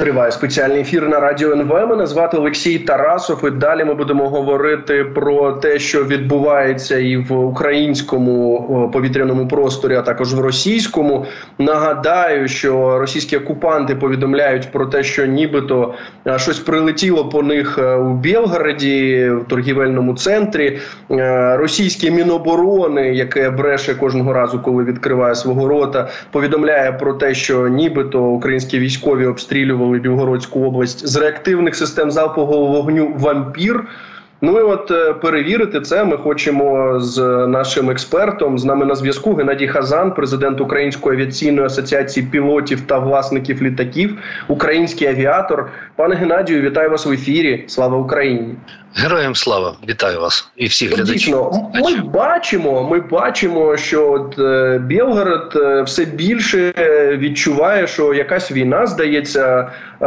Триває спеціальний ефір на радіо НВ. Мене звати Олексій Тарасов. І далі ми будемо говорити про те, що відбувається і в українському повітряному просторі, а також в російському. Нагадаю, що російські окупанти повідомляють про те, що нібито щось прилетіло по них е, у Білгороді в торгівельному центрі. Е, російське міноборони, яке бреше кожного разу, коли відкриває свого рота, повідомляє про те, що нібито українські військові обстрілювали обстрілювали Білгородську область з реактивних систем залпового вогню вампір. Ну і от е, перевірити це. Ми хочемо з нашим експертом. З нами на зв'язку Геннадій Хазан, президент Української авіаційної асоціації пілотів та власників літаків, український авіатор. Пане Геннадію, вітаю вас в ефірі. Слава Україні! Героям слава вітаю вас і всіх глядачів. Ми бачимо. Ми бачимо, що от е, Білгород е, все більше відчуває, що якась війна здається е,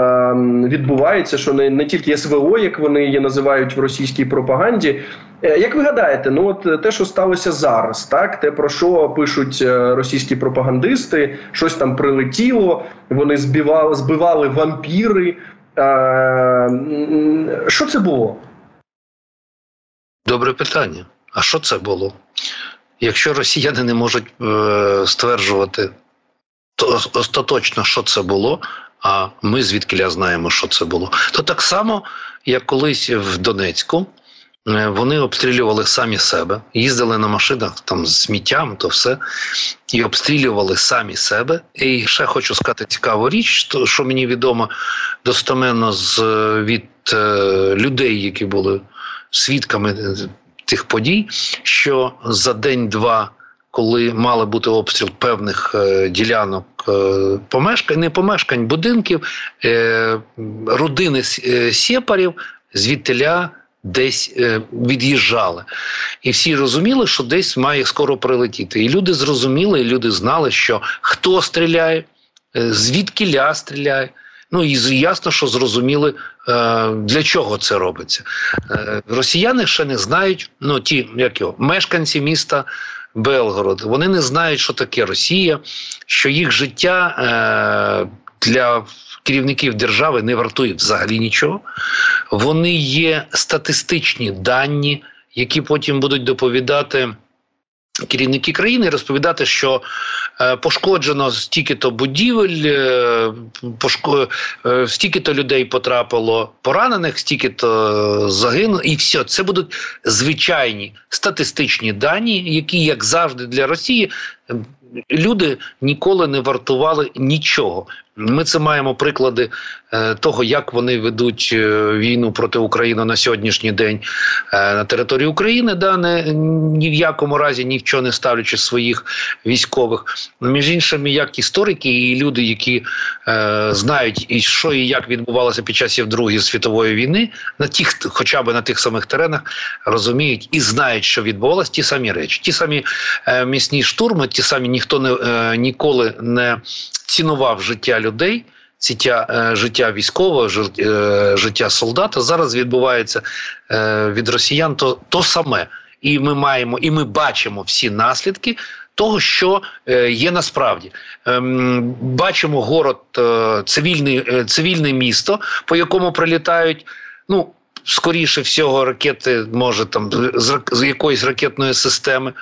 відбувається, що не не тільки СВО, як вони її називають в російській пропаганді. Е, як ви гадаєте, ну от те, що сталося зараз, так те про що пишуть е, російські пропагандисти, щось там прилетіло, вони збивали, збивали вампіри. Е, що це було? Добре питання. А що це було? Якщо росіяни не можуть е, стверджувати то остаточно, що це було, а ми звідки знаємо, що це було, то так само, як колись в Донецьку. Е, вони обстрілювали самі себе, їздили на машинах там з сміттям, то все, і обстрілювали самі себе. І ще хочу сказати цікаву річ, що мені відомо достоменно з від е, людей, які були свідками е, тих подій, що за день-два, коли мали бути обстріл певних е, ділянок е, помешкань, не помешкань, будинків, родини сєпарів звідтиля десь від'їжджали. І всі розуміли, що десь має скоро прилетіти. І люди зрозуміли, і люди знали, що хто стріляє, звідки ля стріляє. Ну і ясно, що зрозуміли, е, для чого це робиться. Е, росіяни ще не знають, ну ті, як його, мешканці міста Белгород, вони не знають, що таке Росія, що їх життя е, для керівників держави не вартує взагалі нічого. Вони є статистичні дані, які потім будуть доповідати керівники країни розповідати, що пошкоджено стільки-то будівель, е, пошко... е, стільки-то людей потрапило поранених, стільки-то загинуло, і все. Це будуть звичайні статистичні дані, які, як завжди, для Росії люди ніколи не вартували нічого. Ми це маємо приклади е, того, як вони ведуть е, війну проти України на сьогоднішній день е, на території України, да не ні в якому разі ні в чого не ставлячи своїх військових. Між іншими, як історики і люди, які е, знають і що і як відбувалося під час Другої світової війни, на тих, хоча б на тих самих теренах, розуміють і знають, що відбувалося ті самі речі, ті самі е, місні штурми, ті самі ніхто не е, ніколи не цінував життя людей. Життя е, життя військового, е, життя солдата зараз відбувається е, від росіян то то саме, і ми маємо, і ми бачимо всі наслідки того, що є насправді. Ем, бачимо город, цивільне цивільне місто, по якому прилітають. Ну скоріше всього, ракети може там з, якоїсь ракетної системи.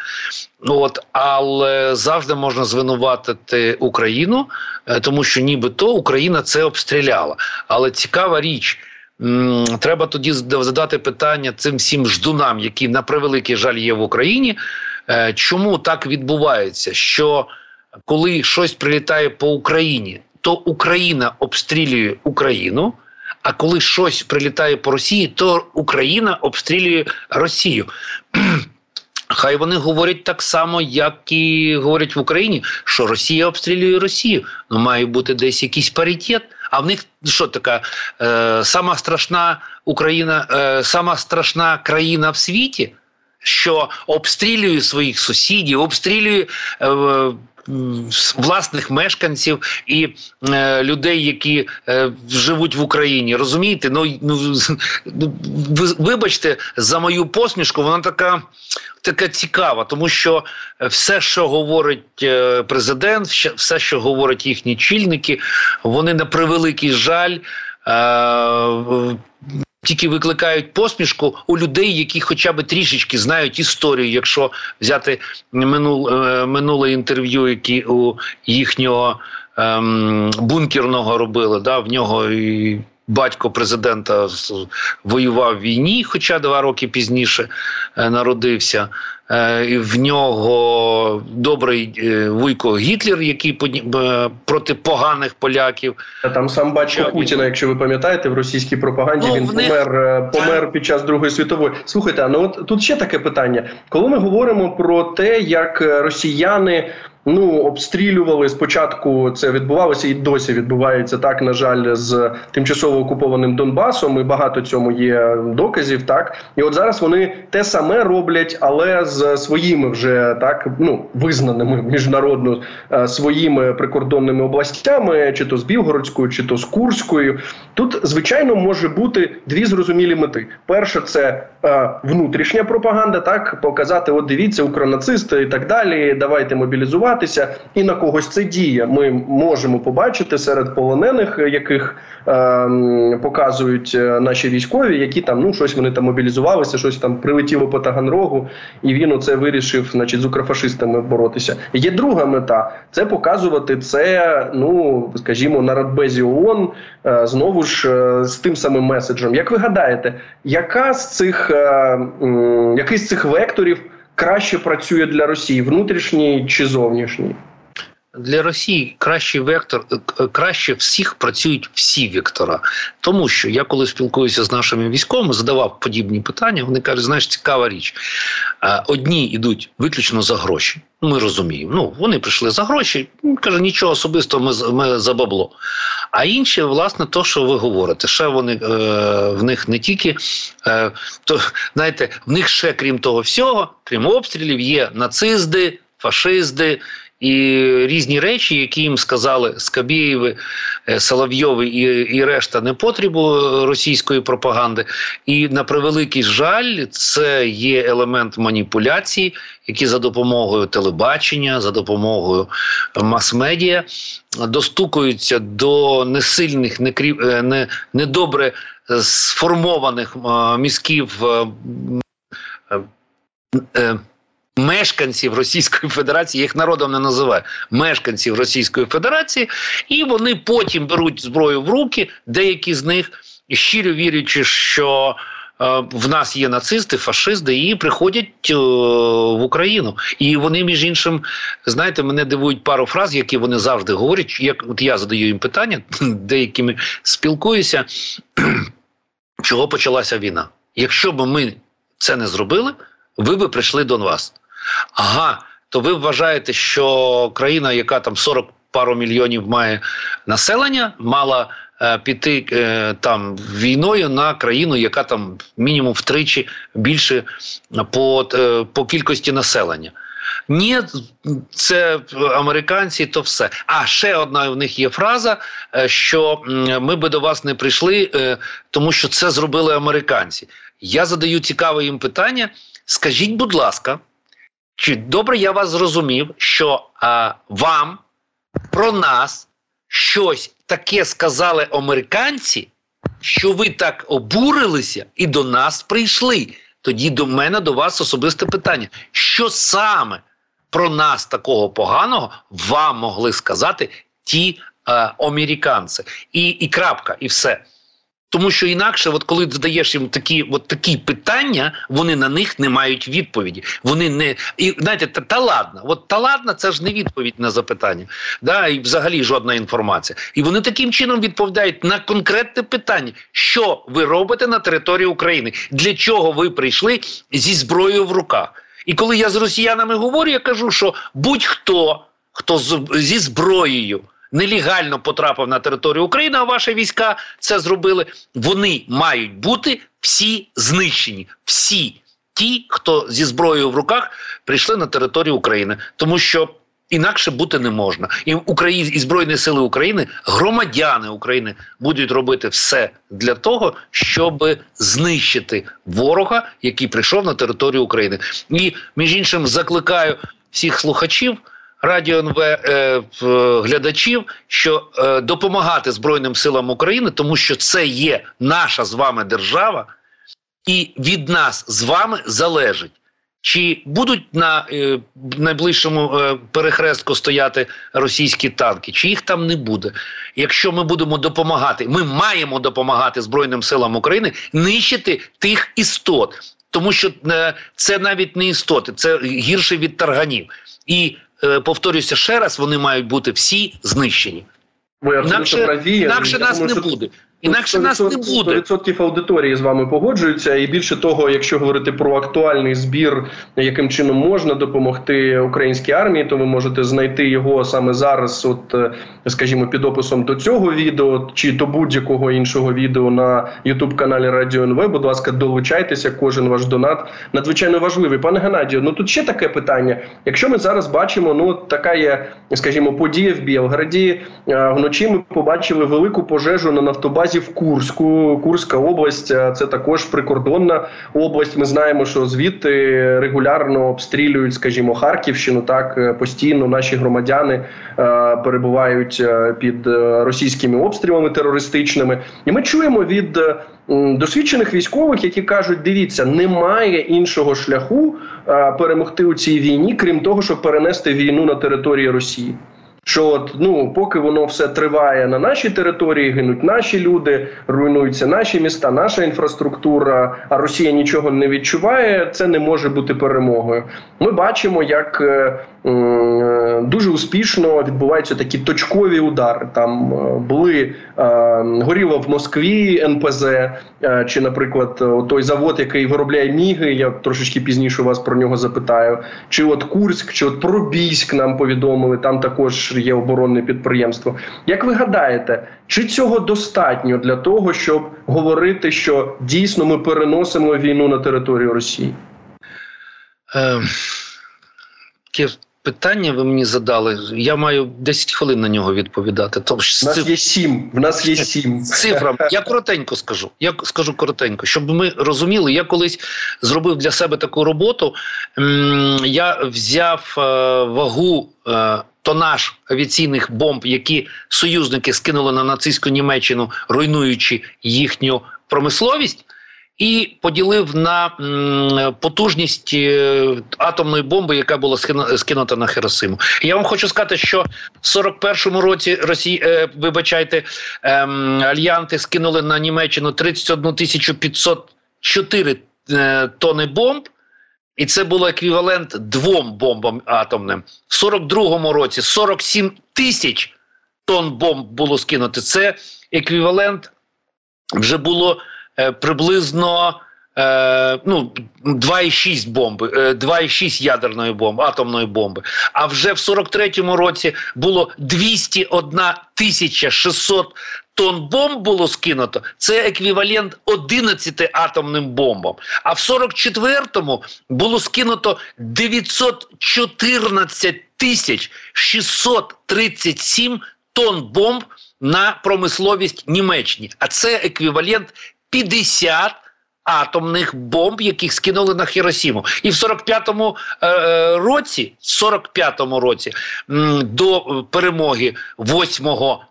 От, але завжди можна звинуватити Україну, е, тому що нібито Україна це обстріляла. Але цікава річ. Треба тоді задати питання цим всім ждунам, які на превеликий жаль є в Україні. Е, чому так відбувається? Що коли щось прилітає по Україні, то Україна обстрілює Україну, а коли щось прилітає по Росії, то Україна обстрілює Росію. Хай вони говорять так само, як і говорять в Україні, що Росія обстрілює Росію. Ну має бути десь якийсь паритет. А в них що така е, сама страшна Україна, е, сама страшна країна в світі? що обстрілює своїх сусідів, обстрілює. Е, Власних мешканців і е, людей, які е, живуть в Україні, розумієте? Ну ну, ну вибачте за мою посмішку, вона така така цікава, тому що все, що говорить е, президент, все, що говорять їхні чільники, вони на превеликий жаль. Е, тільки викликають посмішку у людей, які хоча б трішечки знають історію. Якщо взяти минул, е, минуле інтерв'ю, які у їхнього ем, бункерного робили, да, в нього і батько президента воював в війні, хоча два роки пізніше е, народився. Е, і В нього добрий е, вуйко Гітлер, який проти поганих поляків. Там сам батько Путіна, якщо ви пам'ятаєте, в російській пропаганді ну, він них... помер помер під час Другої світової. Слухайте, ну от тут ще таке питання. Коли ми говоримо про те, як росіяни Ну, обстрілювали спочатку. Це відбувалося і досі відбувається так. На жаль, з тимчасово окупованим Донбасом. і багато цьому є доказів. Так і от зараз вони те саме роблять, але з своїми вже так ну визнаними міжнародно е, своїми прикордонними областями, чи то з Білгородською, чи то з Курською. Тут звичайно може бути дві зрозумілі мети. Перше, це е, внутрішня пропаганда, так показати, от дивіться, укронацисти і так далі. Давайте мобілізувати відбуватися, і на когось це діє. Ми можемо побачити серед полонених, яких е, показують е, наші військові, які там ну щось вони там мобілізувалися, щось там прилетіло по Таганрогу, і він оце вирішив, значить, з укрофашистами боротися. Є друга мета це показувати це, ну скажімо, на Радбезі ООН, е, знову ж е, з тим самим меседжем. Як ви гадаєте, яка з цих е, який з цих векторів? Краще працює для Росії внутрішній чи зовнішній? Для Росії кращий вектор е, краще всіх працюють всі вектора, тому що я коли спілкуюся з нашими військовими, задавав подібні питання. Вони кажуть, знаєш, цікава річ. Е, одні йдуть виключно за гроші. Ми розуміємо. Ну вони прийшли за гроші. Каже, нічого особистого, ми ми за бабло. А інші, власне, то, що ви говорите, ще вони е, в них не тільки е, то знаєте, в них ще крім того всього, крім обстрілів, є нацисти, фашисти і різні речі, які їм сказали Скабєєви, е, Соловйови і і решта непотребу російської пропаганди. І на превеликий жаль, це є елемент маніпуляції, які за допомогою телебачення, за допомогою мас-медіа достукуються до несильних, е, не, недобре сформованих мізків. Мешканців Російської Федерації, їх народом не називає мешканців Російської Федерації, і вони потім беруть зброю в руки, деякі з них щиро вірячи, що е, в нас є нацисти, фашисти, і приходять е, в Україну. І вони, між іншим, знаєте, мене дивують пару фраз, які вони завжди говорять. Як от я задаю їм питання, деякими спілкуюся, чого почалася війна. Якщо б ми це не зробили, ви би прийшли до нас. Ага, то ви вважаєте, що країна, яка там 40 пару мільйонів має населення, мала е, піти е, там війною на країну, яка там мінімум втричі більше по, е, по кількості населення. Ні, це американці, то все. А ще одна у них є фраза, е, що ми би до вас не прийшли, е, тому що це зробили американці. Я задаю цікаве їм питання. Скажіть, будь ласка. Чи добре я вас зрозумів, що а, вам про нас щось таке сказали американці, що ви так обурилися і до нас прийшли? Тоді до мене до вас особисте питання: що саме про нас такого поганого вам могли сказати ті е, американці? І, і крапка, і все. Тому що інакше, от коли задаєш їм такі от такі питання, вони на них не мають відповіді. Вони не і знаєте, та, та ладно, от та ладно, це ж не відповідь на запитання, да і взагалі жодна інформація. І вони таким чином відповідають на конкретне питання, що ви робите на території України, для чого ви прийшли зі зброєю в руках. І коли я з росіянами говорю, я кажу, що будь-хто хто зі зброєю нелегально потрапив на територію України, а ваші війська це зробили. Вони мають бути всі знищені, всі ті, хто зі зброєю в руках прийшли на територію України, тому що інакше бути не можна. І Україні і збройні сили України, громадяни України будуть робити все для того, щоб знищити ворога, який прийшов на територію України. І між іншим закликаю всіх слухачів. Радіо НВ е, глядачів, що е, допомагати Збройним силам України, тому що це є наша з вами держава, і від нас з вами залежить, чи будуть на е, найближчому е, перехрестку стояти російські танки, чи їх там не буде. Якщо ми будемо допомагати, ми маємо допомагати Збройним силам України нищити тих істот, тому що е, це навіть не істоти, це гірше від тарганів. І е, повторюся ще раз: вони мають бути всі знищені. Ви інакше, інакше нас думаю, не буде. Інакше 100%, нас не буде 100% аудиторії з вами погоджуються, і більше того, якщо говорити про актуальний збір, яким чином можна допомогти українській армії, то ви можете знайти його саме зараз, от е, скажімо, під описом до цього відео чи до будь-якого іншого відео на youtube каналі Радіо НВ. Будь ласка, долучайтеся. Кожен ваш донат надзвичайно важливий. Пане Геннадію, ну тут ще таке питання. Якщо ми зараз бачимо, ну така є, скажімо, подія в Білграді е, вночі. Ми побачили велику пожежу на нафтобазі наразі в Курську. Курська область це також прикордонна область. Ми знаємо, що звідти регулярно обстрілюють, скажімо, Харківщину. Так е, постійно наші громадяни е, перебувають е, під російськими обстрілами терористичними, і ми чуємо від досвідчених військових, які кажуть: дивіться, немає іншого шляху перемогти у цій війні, крім того, щоб перенести війну на території Росії. Що от ну поки воно все триває на нашій території, гинуть наші люди, руйнуються наші міста, наша інфраструктура. А Росія нічого не відчуває. Це не може бути перемогою. Ми бачимо, як е, дуже успішно відбуваються такі точкові удари. Там е, були е, горіло в Москві НПЗ, е, чи, наприклад, той завод, який виробляє міги. Я трошечки пізніше вас про нього запитаю. Чи от Курськ, чи от Пробійськ нам повідомили, там також є оборонне підприємство. Як ви гадаєте, чи цього достатньо для того, щоб говорити, що дійсно ми переносимо війну на територію Росії? Е, питання ви мені задали. Я маю 10 хвилин на нього відповідати. Тому що нас циф... є сім. В нас є сім цифрам. Я коротенько скажу. Я скажу коротенько, щоб ми розуміли. Я колись зробив для себе таку роботу. Я взяв е, вагу. Е, тонаж авіаційних бомб, які союзники скинули на нацистську Німеччину, руйнуючи їхню промисловість, і поділив на потужність е, атомної бомби, яка була скинута на Хіросиму. Я вам хочу сказати, що в 41-му році Росії, е, вибачайте, ем, альянти скинули на Німеччину 31 тисячу 504 е, тони бомб. І це було еквівалент двом бомбам атомним. В 42-му році 47 тисяч тонн бомб було скинуто. Це еквівалент вже було приблизно е, ну, 2,6 бомби, 2,6 е, ядерної бомби, атомної бомби. А вже в 43-му році було 201 тисяча 600 тонн бомб було скинуто. Це еквівалент 11 атомним бомбам. А в 44-му було скинуто 914 тисяч 637 тонн бомб на промисловість Німеччини. А це еквівалент 50 атомних бомб, яких скинули на Хіросіму. І в 45-му е, е році, 45-му році до перемоги 8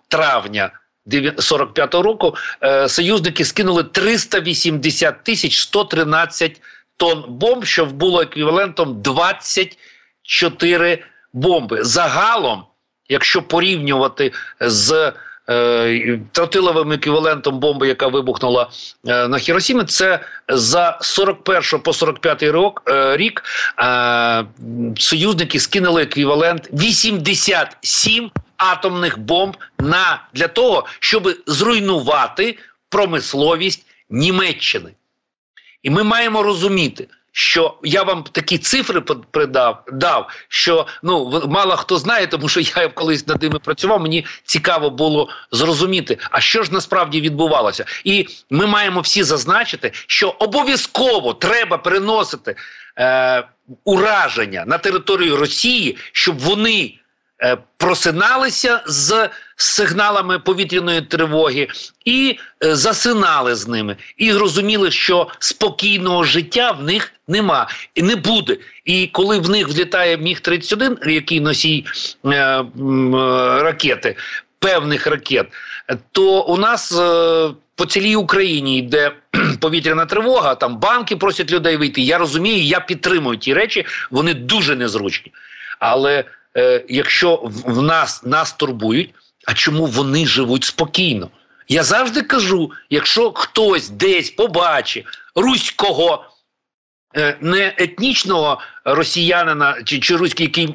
травня 45-го року е, союзники скинули 380 тисяч 113 тонн бомб, що було еквівалентом 24 бомби. Загалом, якщо порівнювати з тротиловим еквівалентом бомби, яка вибухнула е, на Хіросімі, це за 41 по 45 рік, е, рік союзники скинули еквівалент 87 атомних бомб на для того, щоб зруйнувати промисловість Німеччини. І ми маємо розуміти, що я вам такі цифри придав, дав, що ну мало хто знає, тому що я колись над ними працював. Мені цікаво було зрозуміти, а що ж насправді відбувалося, і ми маємо всі зазначити, що обов'язково треба переносити е, ураження на територію Росії, щоб вони. Е, просиналися з сигналами повітряної тривоги і е, засинали з ними, і розуміли, що спокійного життя в них нема і не буде. І коли в них влітає міг 31 який носій е, е, ракети, певних ракет, то у нас е, по цілій Україні йде повітряна тривога, там банки просять людей вийти. Я розумію, я підтримую ті речі, вони дуже незручні. Але е, якщо в, нас нас турбують, а чому вони живуть спокійно? Я завжди кажу: якщо хтось десь побачить руського. Е, не етнічного росіянина чи чи руський, який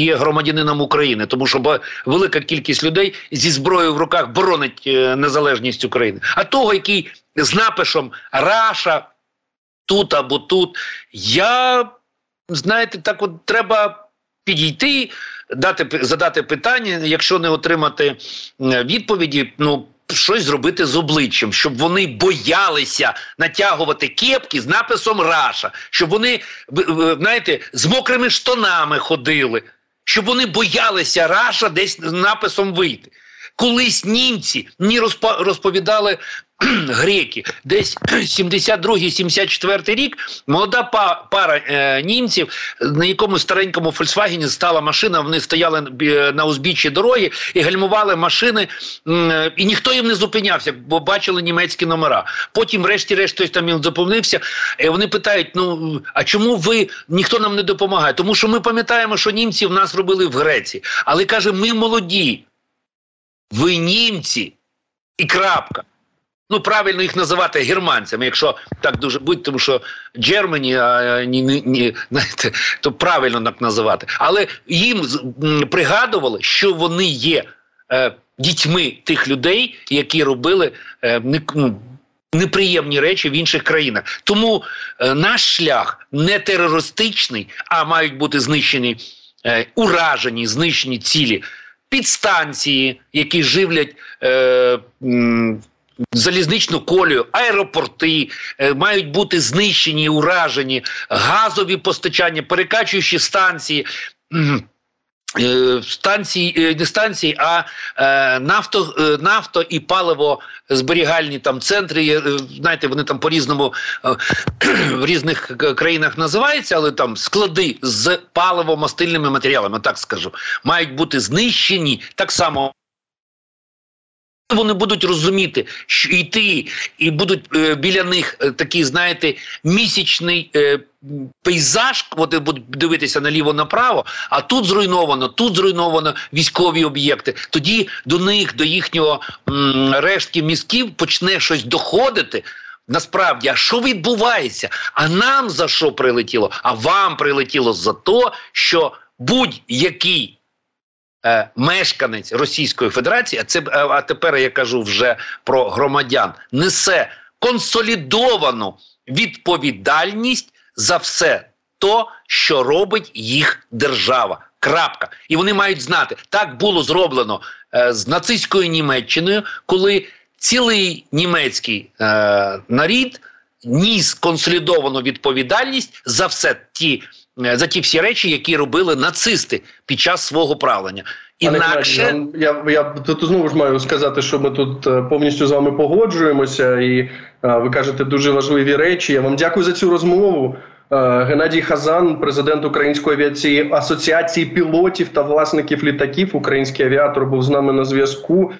є громадянином України, тому що велика кількість людей зі зброєю в руках боронить е, незалежність України, а того, який з напишом Раша тут або тут, я знаєте, так от треба підійти, дати задати питання, якщо не отримати відповіді, ну. Щось зробити з обличчям, щоб вони боялися натягувати кепки з написом Раша, щоб вони знаєте, з мокрими штанами ходили, щоб вони боялися Раша десь з написом вийти. Колись німці мені розповідали греки, десь 72-74 рік молода пара е, німців на якомусь старенькому Фольксвагені стала машина. Вони стояли на узбіччі дороги і гальмували машини, е, і ніхто їм не зупинявся, бо бачили німецькі номера. Потім, врешті-решт, хтось там їм. І вони питають: ну а чому ви ніхто нам не допомагає? Тому що ми пам'ятаємо, що німці в нас робили в Греції, але каже, ми молоді. Ви німці і крапка. Ну, правильно їх називати германцями, якщо так дуже будь, тому що Джермані, а ні, ні, знаєте, то правильно так називати. Але їм пригадували, що вони є е, дітьми тих людей, які робили е, не, ну, неприємні речі в інших країнах. Тому е, наш шлях не терористичний, а мають бути знищені е, уражені, знищені цілі підстанції, які живлять. Е, Залізничну колію, аеропорти е, мають бути знищені, уражені, газові постачання, перекачуючі станції. Е, станції, е, не станції, а е, нафто нафто і паливозберігальні там центри. Знаєте, вони там по різному в різних країнах називаються, але там склади з паливо-мастильними матеріалами, так скажу, мають бути знищені так само. Вони будуть розуміти, що йти, і будуть е, біля них е, такий, знаєте, місячний е, пейзаж, вони будуть дивитися наліво направо, а тут зруйновано, тут зруйновано військові об'єкти. Тоді до них, до їхнього м, рештки мізків почне щось доходити. Насправді, а що відбувається? А нам за що прилетіло? А вам прилетіло за те, що будь-який мешканець Російської Федерації, а це е, а тепер я кажу вже про громадян, несе консолідовану відповідальність за все то, що робить їх держава. Крапка. І вони мають знати, так було зроблено е, з нацистською Німеччиною, коли цілий німецький е, нарід ніс консолідовану відповідальність за все ті Е, за ті всі речі, які робили нацисти під час свого правлення. Інакше я я тут знову ж маю сказати, що ми тут е, повністю з вами погоджуємося, і а, е, ви кажете дуже важливі речі. Я вам дякую за цю розмову. Геннадій Хазан, президент Української авіації асоціації пілотів та власників літаків, український авіатор, був з нами на зв'язку.